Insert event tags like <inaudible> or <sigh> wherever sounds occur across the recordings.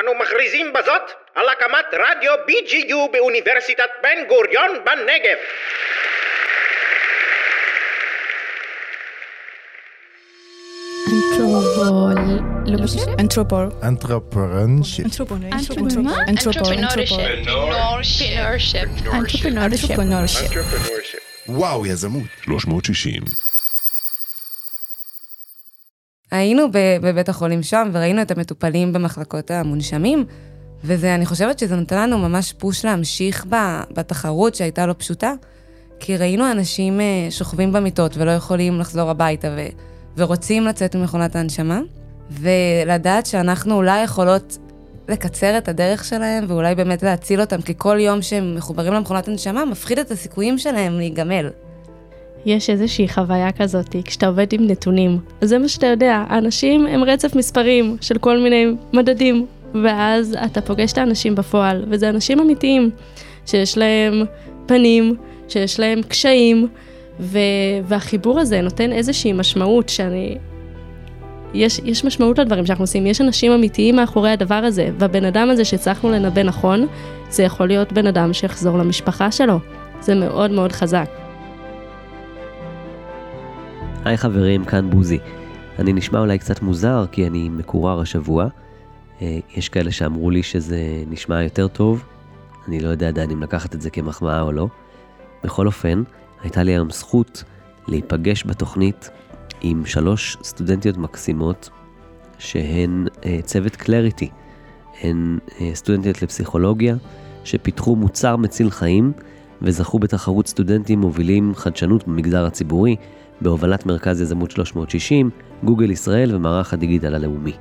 אנו מכריזים בזאת על הקמת רדיו BGU באוניברסיטת בן גוריון בנגב. אנתרופול. Entrepreneurship. וואו, יזמות. 360. היינו בבית החולים שם וראינו את המטופלים במחלקות המונשמים, וזה, אני חושבת שזה נותן לנו ממש פוש להמשיך ב- בתחרות שהייתה לא פשוטה, כי ראינו אנשים אה, שוכבים במיטות ולא יכולים לחזור הביתה ו- ורוצים לצאת ממכונת ההנשמה, ולדעת שאנחנו אולי יכולות לקצר את הדרך שלהם ואולי באמת להציל אותם, כי כל יום שהם מחוברים למכונת הנשמה מפחיד את הסיכויים שלהם להיגמל. יש איזושהי חוויה כזאת, כשאתה עובד עם נתונים. זה מה שאתה יודע, האנשים הם רצף מספרים של כל מיני מדדים, ואז אתה פוגש את האנשים בפועל, וזה אנשים אמיתיים, שיש להם פנים, שיש להם קשיים, ו... והחיבור הזה נותן איזושהי משמעות שאני... יש, יש משמעות לדברים שאנחנו עושים, יש אנשים אמיתיים מאחורי הדבר הזה, והבן אדם הזה שהצלחנו לנבא נכון, זה יכול להיות בן אדם שיחזור למשפחה שלו. זה מאוד מאוד חזק. היי חברים, כאן בוזי. אני נשמע אולי קצת מוזר כי אני מקורר השבוע. אה, יש כאלה שאמרו לי שזה נשמע יותר טוב. אני לא יודע עדיין אם לקחת את זה כמחמאה או לא. בכל אופן, הייתה לי היום זכות להיפגש בתוכנית עם שלוש סטודנטיות מקסימות שהן אה, צוות קלריטי. הן אה, סטודנטיות לפסיכולוגיה שפיתחו מוצר מציל חיים וזכו בתחרות סטודנטים מובילים חדשנות במגזר הציבורי בהובלת מרכז יזמות 360, גוגל ישראל ומערך הדיגיטל הלאומי.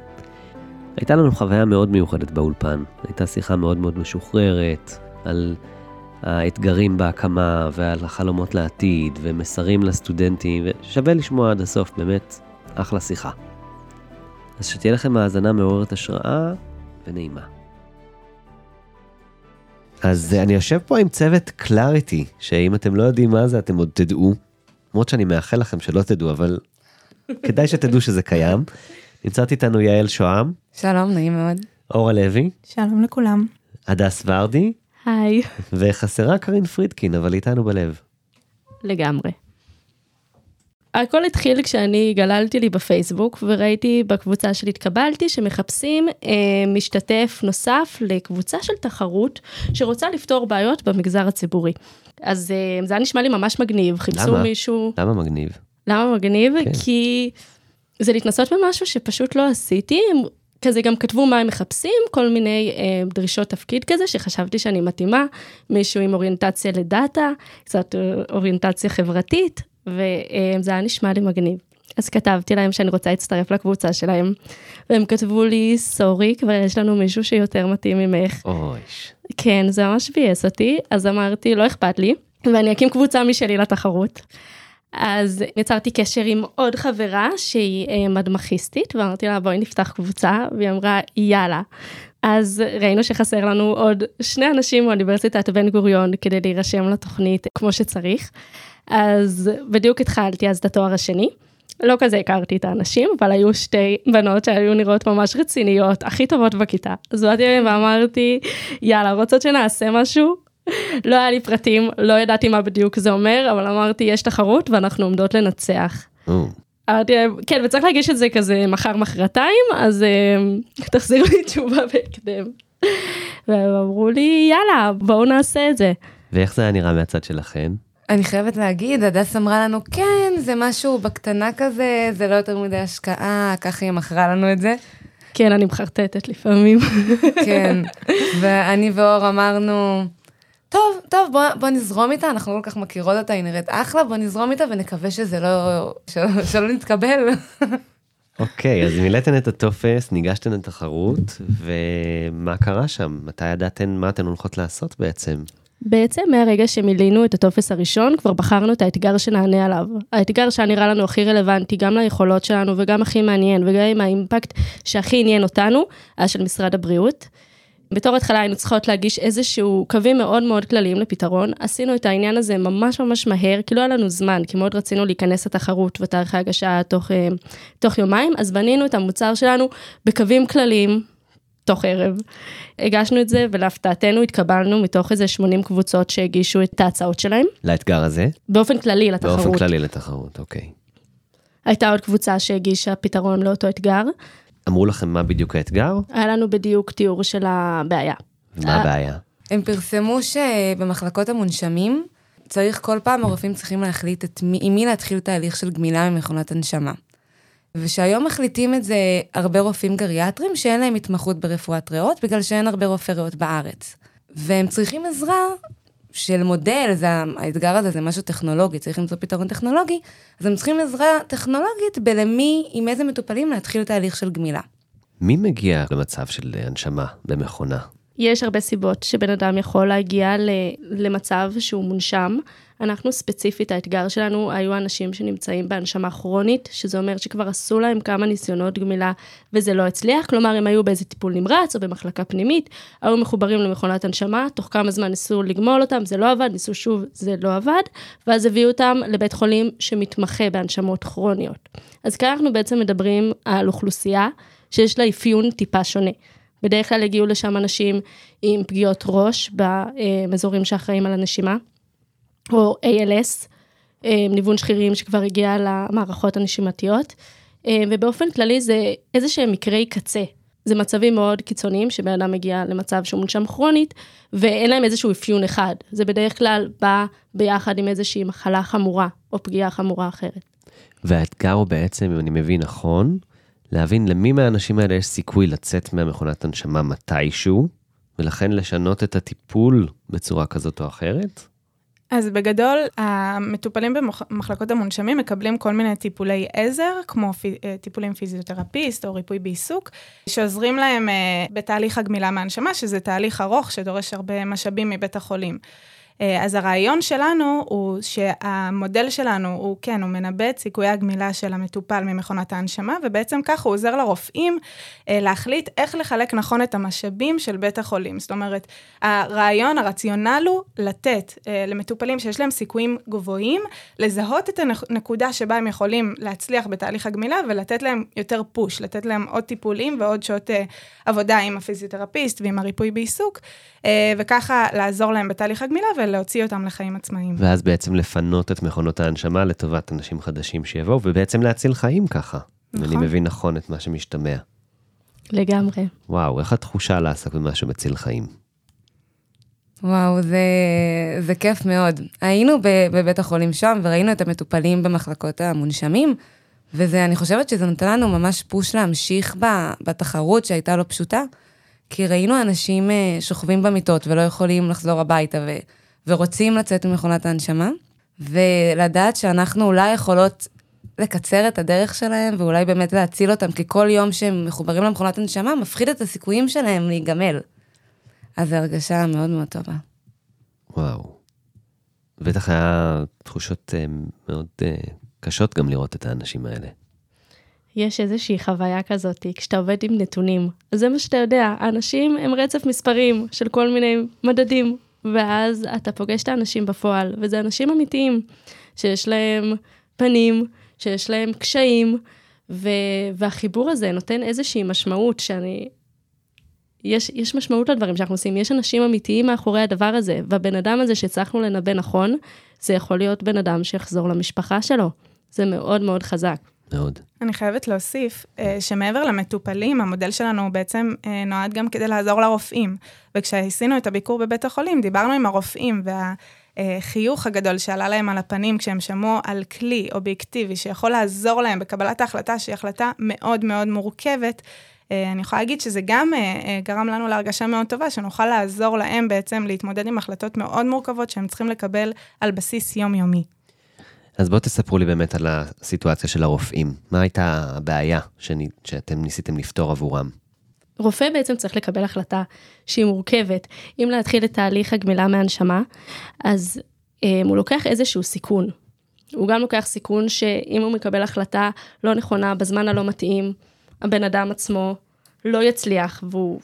הייתה לנו חוויה מאוד מיוחדת באולפן, הייתה שיחה מאוד מאוד משוחררת על האתגרים בהקמה ועל החלומות לעתיד ומסרים לסטודנטים, ושווה לשמוע עד הסוף, באמת אחלה שיחה. אז שתהיה לכם האזנה מעוררת השראה ונעימה. אז אני יושב פה עם צוות קלאריטי, שאם אתם לא יודעים מה זה אתם עוד תדעו, למרות שאני מאחל לכם שלא תדעו, אבל כדאי שתדעו שזה קיים. נמצאת איתנו יעל שוהם, שלום, נעים מאוד. אורה לוי, שלום לכולם. הדס ורדי, היי. וחסרה קרין פרידקין, אבל איתנו בלב. לגמרי. הכל התחיל כשאני גללתי לי בפייסבוק וראיתי בקבוצה של התקבלתי שמחפשים אה, משתתף נוסף לקבוצה של תחרות שרוצה לפתור בעיות במגזר הציבורי. אז אה, זה היה נשמע לי ממש מגניב, חיפשו למה? מישהו... למה מגניב? למה מגניב? כן. כי זה להתנסות במשהו שפשוט לא עשיתי. הם כזה גם כתבו מה הם מחפשים, כל מיני אה, דרישות תפקיד כזה, שחשבתי שאני מתאימה, מישהו עם אוריינטציה לדאטה, קצת אה, אוריינטציה חברתית, וזה היה נשמע לי מגניב. אז כתבתי להם שאני רוצה להצטרף לקבוצה שלהם, והם כתבו לי, סורי, כבר יש לנו מישהו שיותר מתאים ממך. אוי. כן, זה ממש ביאס אותי, אז אמרתי, לא אכפת לי, ואני אקים קבוצה משלי לתחרות. אז יצרתי קשר עם עוד חברה שהיא אה, מדמחיסטית, ואמרתי לה, בואי נפתח קבוצה, והיא אמרה, יאללה. אז ראינו שחסר לנו עוד שני אנשים מאוניברסיטת בן גוריון כדי להירשם לתוכנית כמו שצריך. אז בדיוק התחלתי אז את התואר השני. לא כזה הכרתי את האנשים, אבל היו שתי בנות שהיו נראות ממש רציניות, הכי טובות בכיתה. אז באתי אליהן ואמרתי, יאללה, רוצות שנעשה משהו? לא היה לי פרטים, לא ידעתי מה בדיוק זה אומר, אבל אמרתי, יש תחרות ואנחנו עומדות לנצח. אמרתי להם, כן, וצריך להגיש את זה כזה מחר מחרתיים, אז אה, תחזירו לי תשובה בהקדם. והם אמרו לי, יאללה, בואו נעשה את זה. ואיך זה היה נראה מהצד שלכם? אני חייבת להגיד, הדס אמרה לנו, כן, זה משהו בקטנה כזה, זה לא יותר מדי השקעה, ככה היא מכרה לנו את זה. כן, אני מחרטטת לפעמים. כן. ואני ואור אמרנו, טוב, טוב, בוא, בוא נזרום איתה, אנחנו לא כל כך מכירות אותה, היא נראית אחלה, בוא נזרום איתה ונקווה שזה לא, שלא, שלא נתקבל. אוקיי, אז מילאתן את הטופס, ניגשתן לתחרות, ומה קרה שם? מתי ידעתן מה אתן הולכות לעשות בעצם? בעצם מהרגע שמילאנו את הטופס הראשון, כבר בחרנו את האתגר שנענה עליו. האתגר שהיה נראה לנו הכי רלוונטי, גם ליכולות שלנו וגם הכי מעניין, וגם עם האימפקט שהכי עניין אותנו, היה של משרד הבריאות. בתור התחלה היינו צריכות להגיש איזשהו קווים מאוד מאוד כלליים לפתרון. עשינו את העניין הזה ממש ממש מהר, כי לא היה לנו זמן, כי מאוד רצינו להיכנס לתחרות ותאריך ההגשה תוך, אה, תוך יומיים, אז בנינו את המוצר שלנו בקווים כלליים, תוך ערב. הגשנו את זה, ולהפתעתנו התקבלנו מתוך איזה 80 קבוצות שהגישו את ההצעות שלהם, לאתגר הזה? באופן כללי לתחרות. באופן כללי לתחרות, אוקיי. הייתה עוד קבוצה שהגישה פתרון לאותו אתגר. אמרו לכם מה בדיוק האתגר? היה לנו בדיוק תיאור של הבעיה. ומה אה, הבעיה? הם פרסמו שבמחלקות המונשמים, צריך כל פעם הרופאים צריכים להחליט את מי, עם מי להתחיל תהליך של גמילה ממכונת הנשמה. ושהיום מחליטים את זה הרבה רופאים גריאטרים שאין להם התמחות ברפואת ריאות, בגלל שאין הרבה רופאי ריאות בארץ. והם צריכים עזרה של מודל, זה, האתגר הזה זה משהו טכנולוגי, צריך למצוא פתרון טכנולוגי, אז הם צריכים עזרה טכנולוגית בלמי, עם איזה מטופלים להתחיל תהליך של גמילה. מי מגיע למצב של הנשמה במכונה? יש הרבה סיבות שבן אדם יכול להגיע למצב שהוא מונשם. אנחנו ספציפית, האתגר שלנו היו אנשים שנמצאים בהנשמה כרונית, שזה אומר שכבר עשו להם כמה ניסיונות גמילה וזה לא הצליח, כלומר הם היו באיזה טיפול נמרץ או במחלקה פנימית, היו מחוברים למכונת הנשמה, תוך כמה זמן ניסו לגמול אותם, זה לא עבד, ניסו שוב, זה לא עבד, ואז הביאו אותם לבית חולים שמתמחה בהנשמות כרוניות. אז כאן אנחנו בעצם מדברים על אוכלוסייה שיש לה אפיון טיפה שונה. בדרך כלל הגיעו לשם אנשים עם פגיעות ראש באזורים שאחראים על הנשימה, או ALS, אה, ניוון שרירים שכבר הגיע למערכות הנשימתיות, אה, ובאופן כללי זה איזה שהם מקרי קצה. זה מצבים מאוד קיצוניים שבן אדם מגיע למצב שהוא מונשם כרונית, ואין להם איזשהו אפיון אחד. זה בדרך כלל בא ביחד עם איזושהי מחלה חמורה, או פגיעה חמורה אחרת. והאתגר הוא בעצם, אם אני מבין נכון, להבין למי מהאנשים האלה יש סיכוי לצאת מהמכונת הנשמה מתישהו, ולכן לשנות את הטיפול בצורה כזאת או אחרת? אז בגדול, המטופלים במחלקות המונשמים מקבלים כל מיני טיפולי עזר, כמו פי, אה, טיפולים פיזיותרפיסט או ריפוי בעיסוק, שעוזרים להם אה, בתהליך הגמילה מהנשמה, שזה תהליך ארוך שדורש הרבה משאבים מבית החולים. אה, אז הרעיון שלנו הוא שהמודל שלנו הוא, כן, הוא מנבא את סיכויי הגמילה של המטופל ממכונת ההנשמה, ובעצם ככה הוא עוזר לרופאים אה, להחליט איך לחלק נכון את המשאבים של בית החולים. זאת אומרת, הרעיון, הרציונל הוא לתת אה, למטופלים שיש להם סיכויים גבוהים, לזהות את הנקודה שבה הם יכולים להצליח בתהליך הגמילה ולתת להם יותר פוש, לתת להם עוד טיפולים ועוד שעות עבודה עם הפיזיותרפיסט ועם הריפוי בעיסוק, וככה לעזור להם בתהליך הגמילה ולהוציא אותם לחיים עצמאיים. ואז בעצם לפנות את מכונות ההנשמה לטובת אנשים חדשים שיבואו, ובעצם להציל חיים ככה. נכון. אני מבין נכון את מה שמשתמע. לגמרי. וואו, איך התחושה לעסוק במשהו מציל חיים? וואו, זה, זה כיף מאוד. היינו בבית החולים שם וראינו את המטופלים במחלקות המונשמים, וזה, אני חושבת שזה נותן לנו ממש פוש להמשיך בתחרות שהייתה לא פשוטה, כי ראינו אנשים אה, שוכבים במיטות ולא יכולים לחזור הביתה, ו... ורוצים לצאת ממכונת ההנשמה, ולדעת שאנחנו אולי יכולות לקצר את הדרך שלהם, ואולי באמת להציל אותם, כי כל יום שהם מחוברים למכונת הנשמה, מפחיד את הסיכויים שלהם להיגמל. אז זו הרגשה מאוד מאוד טובה. וואו. בטח היה תחושות uh, מאוד uh, קשות גם לראות את האנשים האלה. יש איזושהי חוויה כזאת, כשאתה עובד עם נתונים, אז זה מה שאתה יודע, האנשים הם רצף מספרים של כל מיני מדדים, ואז אתה פוגש את האנשים בפועל, וזה אנשים אמיתיים, שיש להם פנים, שיש להם קשיים, ו... והחיבור הזה נותן איזושהי משמעות שאני... יש, יש משמעות לדברים שאנחנו עושים, יש אנשים אמיתיים מאחורי הדבר הזה, והבן אדם הזה שהצלחנו לנבא נכון, זה יכול להיות בן אדם שיחזור למשפחה שלו. זה מאוד מאוד חזק. מאוד. אני חייבת להוסיף אה, שמעבר למטופלים, המודל שלנו בעצם אה, נועד גם כדי לעזור לרופאים. וכשעשינו את הביקור בבית החולים, דיברנו עם הרופאים, והחיוך הגדול שעלה להם על הפנים כשהם שמעו על כלי אובייקטיבי שיכול לעזור להם בקבלת ההחלטה, שהיא החלטה מאוד מאוד מורכבת, אה, אני יכולה להגיד שזה גם גרם לנו להרגשה מאוד טובה, שנוכל לעזור להם בעצם להתמודד עם החלטות מאוד מורכבות שהם צריכים לקבל על בסיס יומיומי. אז בואו תספרו לי באמת על הסיטואציה של הרופאים. מה הייתה הבעיה שאני, שאתם ניסיתם לפתור עבורם? רופא בעצם צריך לקבל החלטה שהיא מורכבת. אם להתחיל את תהליך הגמילה מהנשמה, אז אה, הוא לוקח איזשהו סיכון. הוא גם לוקח סיכון שאם הוא מקבל החלטה לא נכונה בזמן הלא מתאים, הבן אדם עצמו לא יצליח והוא,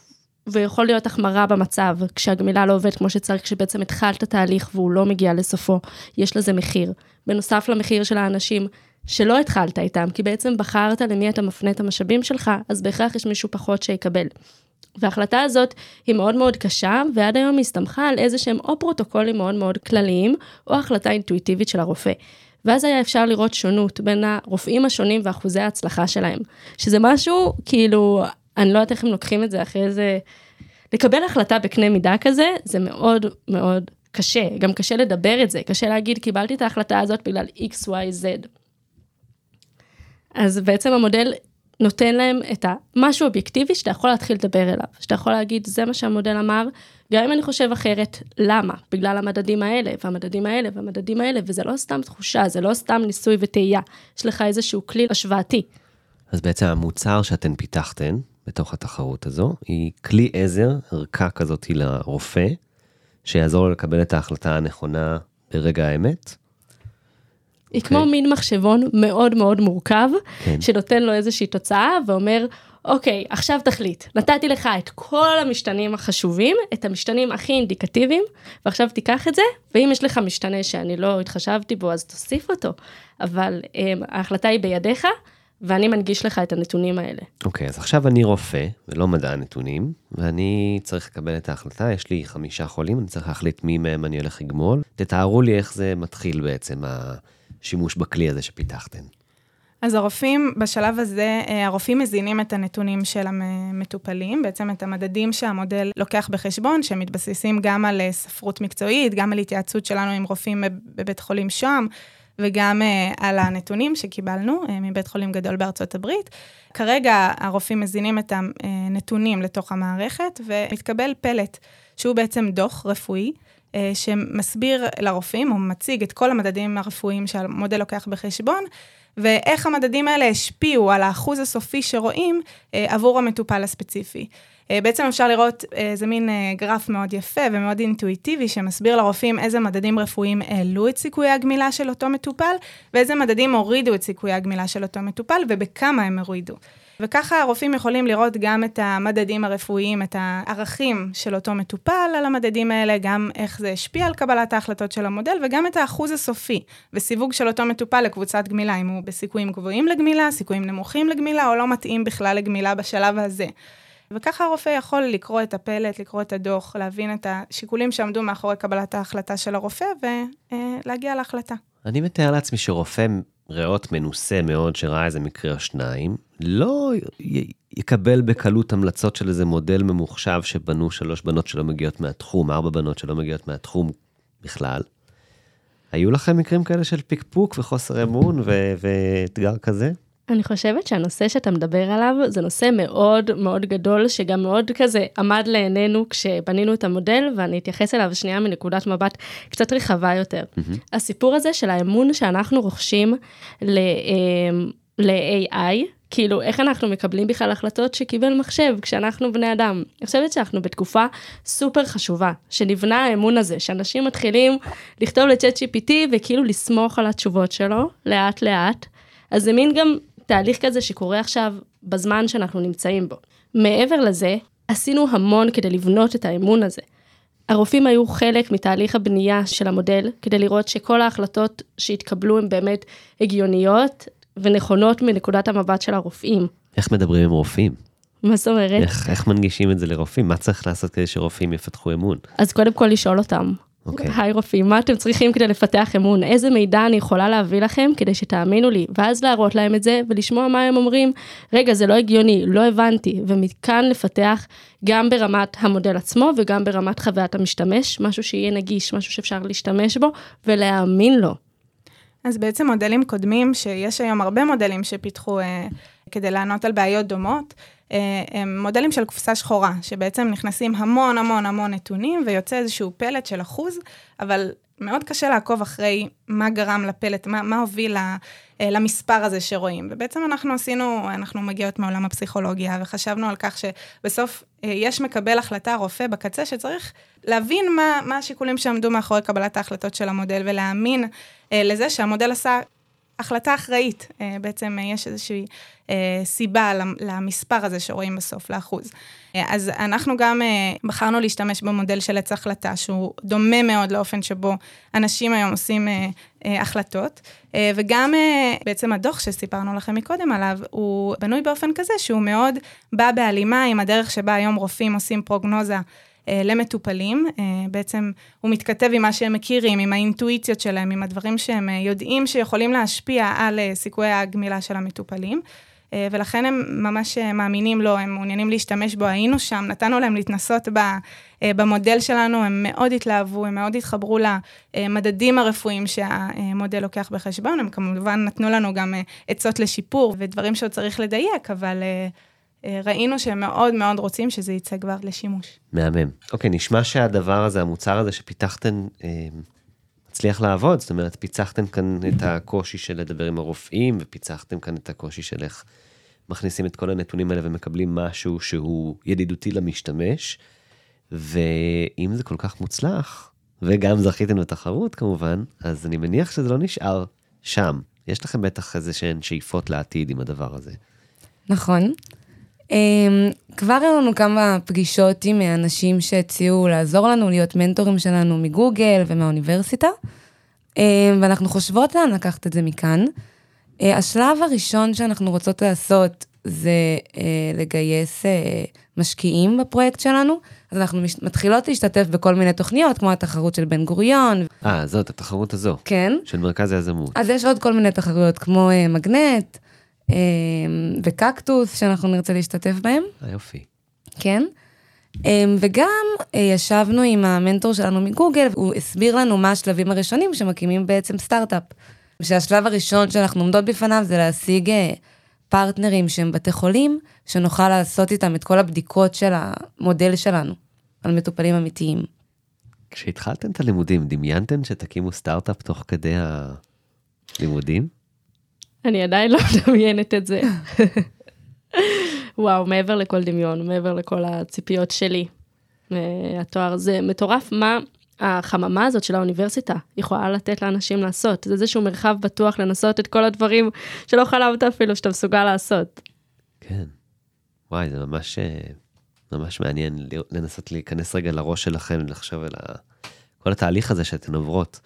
ויכול להיות החמרה במצב כשהגמילה לא עובדת כמו שצריך, כשבעצם התחלת תהליך והוא לא מגיע לסופו, יש לזה מחיר. בנוסף למחיר של האנשים שלא התחלת איתם, כי בעצם בחרת למי אתה מפנה את המשאבים שלך, אז בהכרח יש מישהו פחות שיקבל. וההחלטה הזאת היא מאוד מאוד קשה, ועד היום היא הסתמכה על איזה שהם או פרוטוקולים מאוד מאוד כלליים, או החלטה אינטואיטיבית של הרופא. ואז היה אפשר לראות שונות בין הרופאים השונים ואחוזי ההצלחה שלהם. שזה משהו, כאילו, אני לא יודעת איך הם לוקחים את זה אחרי זה. לקבל החלטה בקנה מידה כזה, זה מאוד מאוד קשה. גם קשה לדבר את זה, קשה להגיד, קיבלתי את ההחלטה הזאת בגלל x, y, z. אז בעצם המודל נותן להם את המשהו אובייקטיבי שאתה יכול להתחיל לדבר אליו, שאתה יכול להגיד, זה מה שהמודל אמר, גם אם אני חושב אחרת, למה? בגלל המדדים האלה, והמדדים האלה, והמדדים האלה, וזה לא סתם תחושה, זה לא סתם ניסוי וטעייה, יש לך איזשהו כלי השוואתי. אז בעצם המוצר שאתן פיתחתן בתוך התחרות הזו, היא כלי עזר, ערכה כזאת לרופא, שיעזור לו לקבל את ההחלטה הנכונה ברגע האמת. היא כמו מין מחשבון מאוד מאוד מורכב, כן. שנותן לו איזושהי תוצאה ואומר, אוקיי, עכשיו תחליט. נתתי לך את כל המשתנים החשובים, את המשתנים הכי אינדיקטיביים, ועכשיו תיקח את זה, ואם יש לך משתנה שאני לא התחשבתי בו, אז תוסיף אותו. אבל um, ההחלטה היא בידיך, ואני מנגיש לך את הנתונים האלה. אוקיי, אז עכשיו אני רופא, ולא מדע הנתונים, ואני צריך לקבל את ההחלטה, יש לי חמישה חולים, אני צריך להחליט מי מהם אני הולך לגמול. תתארו לי איך זה מתחיל בעצם, השימוש בכלי הזה שפיתחתם. אז הרופאים, בשלב הזה, אה, הרופאים מזינים את הנתונים של המטופלים, בעצם את המדדים שהמודל לוקח בחשבון, שמתבססים גם על אה, ספרות מקצועית, גם על התייעצות שלנו עם רופאים בבית חולים שוהם, וגם uh, על הנתונים שקיבלנו uh, מבית חולים גדול בארצות הברית. כרגע הרופאים מזינים את הנתונים לתוך המערכת, ומתקבל פלט, שהוא בעצם דוח רפואי. uh, שמסביר לרופאים, או מציג את כל המדדים הרפואיים שהמודל לוקח בחשבון, ואיך המדדים האלה השפיעו על האחוז הסופי שרואים אה, עבור המטופל הספציפי. אה, בעצם אפשר לראות איזה מין אה, גרף מאוד יפה ומאוד אינטואיטיבי, שמסביר לרופאים איזה מדדים רפואיים העלו את סיכויי הגמילה של אותו מטופל, ואיזה מדדים הורידו את סיכויי הגמילה של אותו מטופל, ובכמה הם הורידו. וככה הרופאים יכולים לראות גם את המדדים הרפואיים, את הערכים של אותו מטופל על המדדים האלה, גם איך זה השפיע על קבלת ההחלטות של המודל, וגם את האחוז הסופי וסיווג של אותו מטופל לקבוצת גמילה, אם הוא בסיכויים גבוהים לגמילה, סיכויים נמוכים לגמילה, או לא מתאים בכלל לגמילה בשלב הזה. וככה הרופא יכול לקרוא את הפלט, לקרוא את הדוח, להבין את השיקולים שעמדו מאחורי קבלת ההחלטה של הרופא ולהגיע להחלטה. אני מתאר לעצמי שרופא ריאות מנוסה מאוד שראה איזה מקרה או שניים, לא י- יקבל בקלות המלצות של איזה מודל ממוחשב שבנו שלוש בנות שלא מגיעות מהתחום, ארבע בנות שלא מגיעות מהתחום בכלל. היו לכם מקרים כאלה של פקפוק וחוסר אמון ו- ואתגר כזה? אני חושבת שהנושא שאתה מדבר עליו זה נושא מאוד מאוד גדול, שגם מאוד כזה עמד לעינינו כשבנינו את המודל, ואני אתייחס אליו שנייה מנקודת מבט קצת רחבה יותר. Mm-hmm. הסיפור הזה של האמון שאנחנו רוכשים ל-AI, אמ, כאילו, איך אנחנו מקבלים בכלל החלטות שקיבל מחשב כשאנחנו בני אדם? אני חושבת שאנחנו בתקופה סופר חשובה, שנבנה האמון הזה, שאנשים מתחילים לכתוב לצ'אט GPT וכאילו לסמוך על התשובות שלו, לאט לאט. אז זה מין גם תהליך כזה שקורה עכשיו בזמן שאנחנו נמצאים בו. מעבר לזה, עשינו המון כדי לבנות את האמון הזה. הרופאים היו חלק מתהליך הבנייה של המודל, כדי לראות שכל ההחלטות שהתקבלו הן באמת הגיוניות ונכונות מנקודת המבט של הרופאים. איך מדברים עם רופאים? מה זאת אומרת? איך, איך מנגישים את זה לרופאים? מה צריך לעשות כדי שרופאים יפתחו אמון? אז קודם כל לשאול אותם, אוקיי. היי רופאים, מה אתם צריכים כדי לפתח אמון? איזה מידע אני יכולה להביא לכם כדי שתאמינו לי? ואז להראות להם את זה ולשמוע מה הם אומרים, רגע, זה לא הגיוני, לא הבנתי. ומכאן לפתח גם ברמת המודל עצמו וגם ברמת חוויית המשתמש, משהו שיהיה נגיש, משהו שאפשר להשתמש בו ולהאמין לו. אז בעצם מודלים קודמים, שיש היום הרבה מודלים שפיתחו אה, כדי לענות על בעיות דומות, הם מודלים של קופסה שחורה, שבעצם נכנסים המון המון המון נתונים ויוצא איזשהו פלט של אחוז, אבל מאוד קשה לעקוב אחרי מה גרם לפלט, מה, מה הוביל למספר הזה שרואים. ובעצם אנחנו עשינו, אנחנו מגיעות מעולם הפסיכולוגיה, וחשבנו על כך שבסוף אה, יש מקבל החלטה, רופא בקצה, שצריך להבין מה, מה השיקולים שעמדו מאחורי קבלת ההחלטות של המודל, ולהאמין לזה שהמודל עשה החלטה אחראית. אה, בעצם אה, יש איזושהי אה, סיבה למספר הזה שרואים בסוף, לאחוז. אז אנחנו גם בחרנו להשתמש במודל של עץ החלטה, שהוא דומה מאוד לאופן שבו אנשים היום עושים החלטות, וגם בעצם הדוח שסיפרנו לכם מקודם עליו, הוא בנוי באופן כזה שהוא מאוד בא בהלימה עם הדרך שבה היום רופאים עושים פרוגנוזה. אה, למטופלים. אה, בעצם הוא מתכתב עם מה שהם מכירים, עם האינטואיציות שלהם, עם הדברים שהם אה, יודעים שיכולים להשפיע על סיכויי הגמילה של המטופלים. ולכן הם ממש מאמינים לו, הם מעוניינים להשתמש בו, היינו שם, נתנו להם להתנסות במודל שלנו, הם מאוד התלהבו, הם מאוד התחברו למדדים הרפואיים שהמודל לוקח בחשבון, הם כמובן נתנו לנו גם עצות לשיפור ודברים שעוד צריך לדייק, אבל אה, ראינו שהם מאוד מאוד רוצים שזה יצא כבר לשימוש. מהמם. אוקיי, נשמע שהדבר הזה, המוצר הזה שפיתחתם, אה, מצליח לעבוד, זאת אומרת, פיצחתם כאן את הקושי של לדבר עם הרופאים, ופיצחתם כאן את הקושי של איך מכניסים את כל הנתונים האלה ומקבלים משהו שהוא ידידותי למשתמש, ואם זה כל כך מוצלח, וגם זכיתם לתחרות כמובן, אז אני מניח שזה לא נשאר שם. יש לכם בטח איזה שהן שאיפות לעתיד עם הדבר הזה. נכון. אמ, כבר היו לנו כמה פגישות עם אנשים שהציעו לעזור לנו להיות מנטורים שלנו מגוגל ומהאוניברסיטה, אמ, ואנחנו חושבות לאן לקחת את זה מכאן. אה, השלב הראשון שאנחנו רוצות לעשות זה אה, לגייס אה, משקיעים בפרויקט שלנו, אז אנחנו מתחילות להשתתף בכל מיני תוכניות, כמו התחרות של בן גוריון. אה, זאת, התחרות הזו. כן. של מרכז היזמות. אז יש עוד כל מיני תחרויות, כמו מגנט. אמ, וקקטוס, שאנחנו נרצה להשתתף בהם. יופי. כן. אמ, וגם אה, ישבנו עם המנטור שלנו מגוגל, הוא הסביר לנו מה השלבים הראשונים שמקימים בעצם סטארט-אפ. שהשלב הראשון שאנחנו עומדות בפניו זה להשיג אה, פרטנרים שהם בתי חולים, שנוכל לעשות איתם את כל הבדיקות של המודל שלנו, על מטופלים אמיתיים. כשהתחלתם את הלימודים, דמיינתם שתקימו סטארט-אפ תוך כדי הלימודים? אני עדיין לא מדמיינת את זה. וואו, מעבר לכל דמיון, מעבר לכל הציפיות שלי. התואר זה מטורף, מה החממה הזאת של האוניברסיטה יכולה לתת לאנשים לעשות. זה איזשהו מרחב בטוח לנסות את כל הדברים שלא חלמת אפילו שאתה מסוגל לעשות. כן. וואי, זה ממש, ממש מעניין לנסות להיכנס רגע לראש שלכם, לחשוב על כל התהליך הזה שאתן עוברות.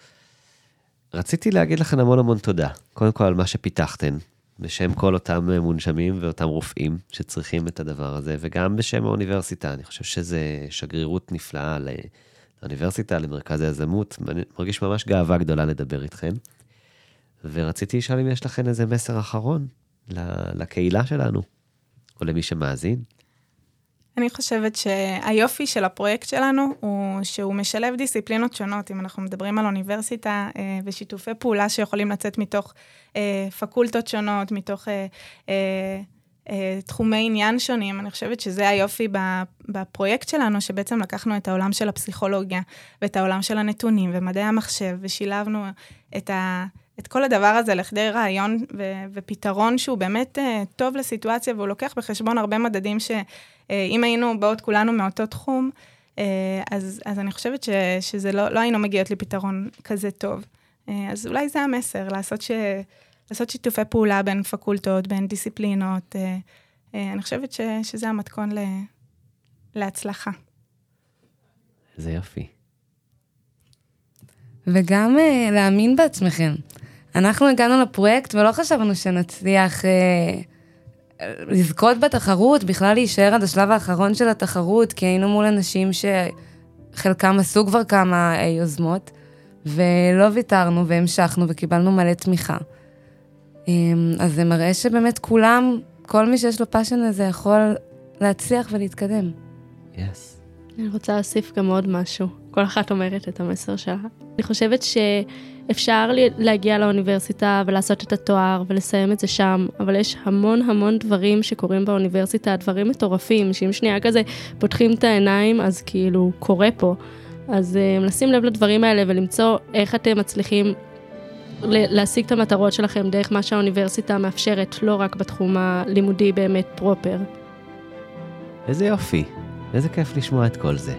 רציתי להגיד לכם המון המון תודה. קודם כל על מה שפיתחתן, בשם כל אותם מונשמים ואותם רופאים שצריכים את הדבר הזה, וגם בשם האוניברסיטה. אני חושב שזו שגרירות נפלאה לאוניברסיטה, למרכז היזמות. מרגיש ממש גאווה גדולה לדבר איתכם. ורציתי לשאול אם יש לכם איזה מסר אחרון לקהילה שלנו, או למי שמאזין. אני חושבת שהיופי של הפרויקט שלנו הוא שהוא משלב דיסציפלינות שונות. אם אנחנו מדברים על אוניברסיטה אה, ושיתופי פעולה שיכולים לצאת מתוך אה, פקולטות שונות, מתוך אה, אה, אה, תחומי עניין שונים, אני חושבת שזה היופי בפרויקט שלנו, שבעצם לקחנו את העולם של הפסיכולוגיה ואת העולם של הנתונים ומדעי המחשב, ושילבנו את ה... את כל הדבר הזה לכדי רעיון ו- ופתרון שהוא באמת uh, טוב לסיטואציה, והוא לוקח בחשבון הרבה מדדים שאם uh, היינו באות כולנו מאותו תחום, uh, אז, אז אני חושבת ש- שזה לא, לא היינו מגיעות לפתרון כזה טוב. Uh, אז אולי זה המסר, לעשות, ש- לעשות שיתופי פעולה בין פקולטות, בין דיסציפלינות. Uh, uh, אני חושבת ש- שזה המתכון ל- להצלחה. זה יופי. וגם אה, להאמין בעצמכם. אנחנו הגענו לפרויקט ולא חשבנו שנצליח אה, לזכות בתחרות, בכלל להישאר עד השלב האחרון של התחרות, כי היינו מול אנשים שחלקם עשו כבר כמה אה, יוזמות, ולא ויתרנו והמשכנו וקיבלנו מלא תמיכה. אה, אז זה מראה שבאמת כולם, כל מי שיש לו passion הזה יכול להצליח ולהתקדם. יס. Yes. אני רוצה להוסיף גם עוד משהו. כל אחת אומרת את המסר שלה. אני חושבת שאפשר להגיע לאוניברסיטה ולעשות את התואר ולסיים את זה שם, אבל יש המון המון דברים שקורים באוניברסיטה, דברים מטורפים, שאם שנייה כזה פותחים את העיניים, אז כאילו קורה פה. אז uh, לשים לב לדברים האלה ולמצוא איך אתם מצליחים להשיג את המטרות שלכם דרך מה שהאוניברסיטה מאפשרת, לא רק בתחום הלימודי באמת פרופר. איזה יופי, איזה כיף לשמוע את כל זה.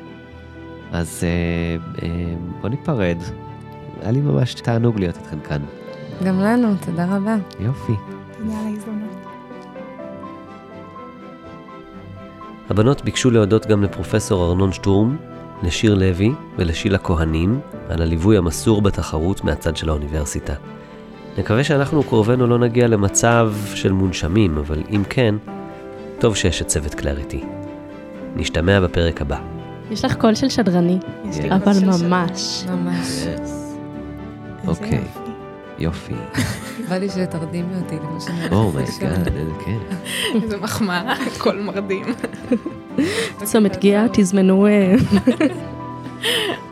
אז אה, אה, בוא ניפרד. היה לי ממש תענוג להיות איתכם כאן. גם לנו, תודה רבה. יופי. תודה על ההזדמנות. הבנות ביקשו להודות גם לפרופסור ארנון שטורם, לשיר לוי ולשילה כהנים על הליווי המסור בתחרות מהצד של האוניברסיטה. נקווה שאנחנו קרובנו לא נגיע למצב של מונשמים, אבל אם כן, טוב שיש את צוות קלריטי. נשתמע בפרק הבא. יש לך קול של שדרני, יש לי אבל קול של שיר. ממש. ממש. אוקיי. יופי. בא לי שתרדימי אותי, למשל. אומייגאד, איזה כיף. <laughs> איזה מחמאה, קול מרדים. צומת גיאה, תזמנו... אה, <laughs>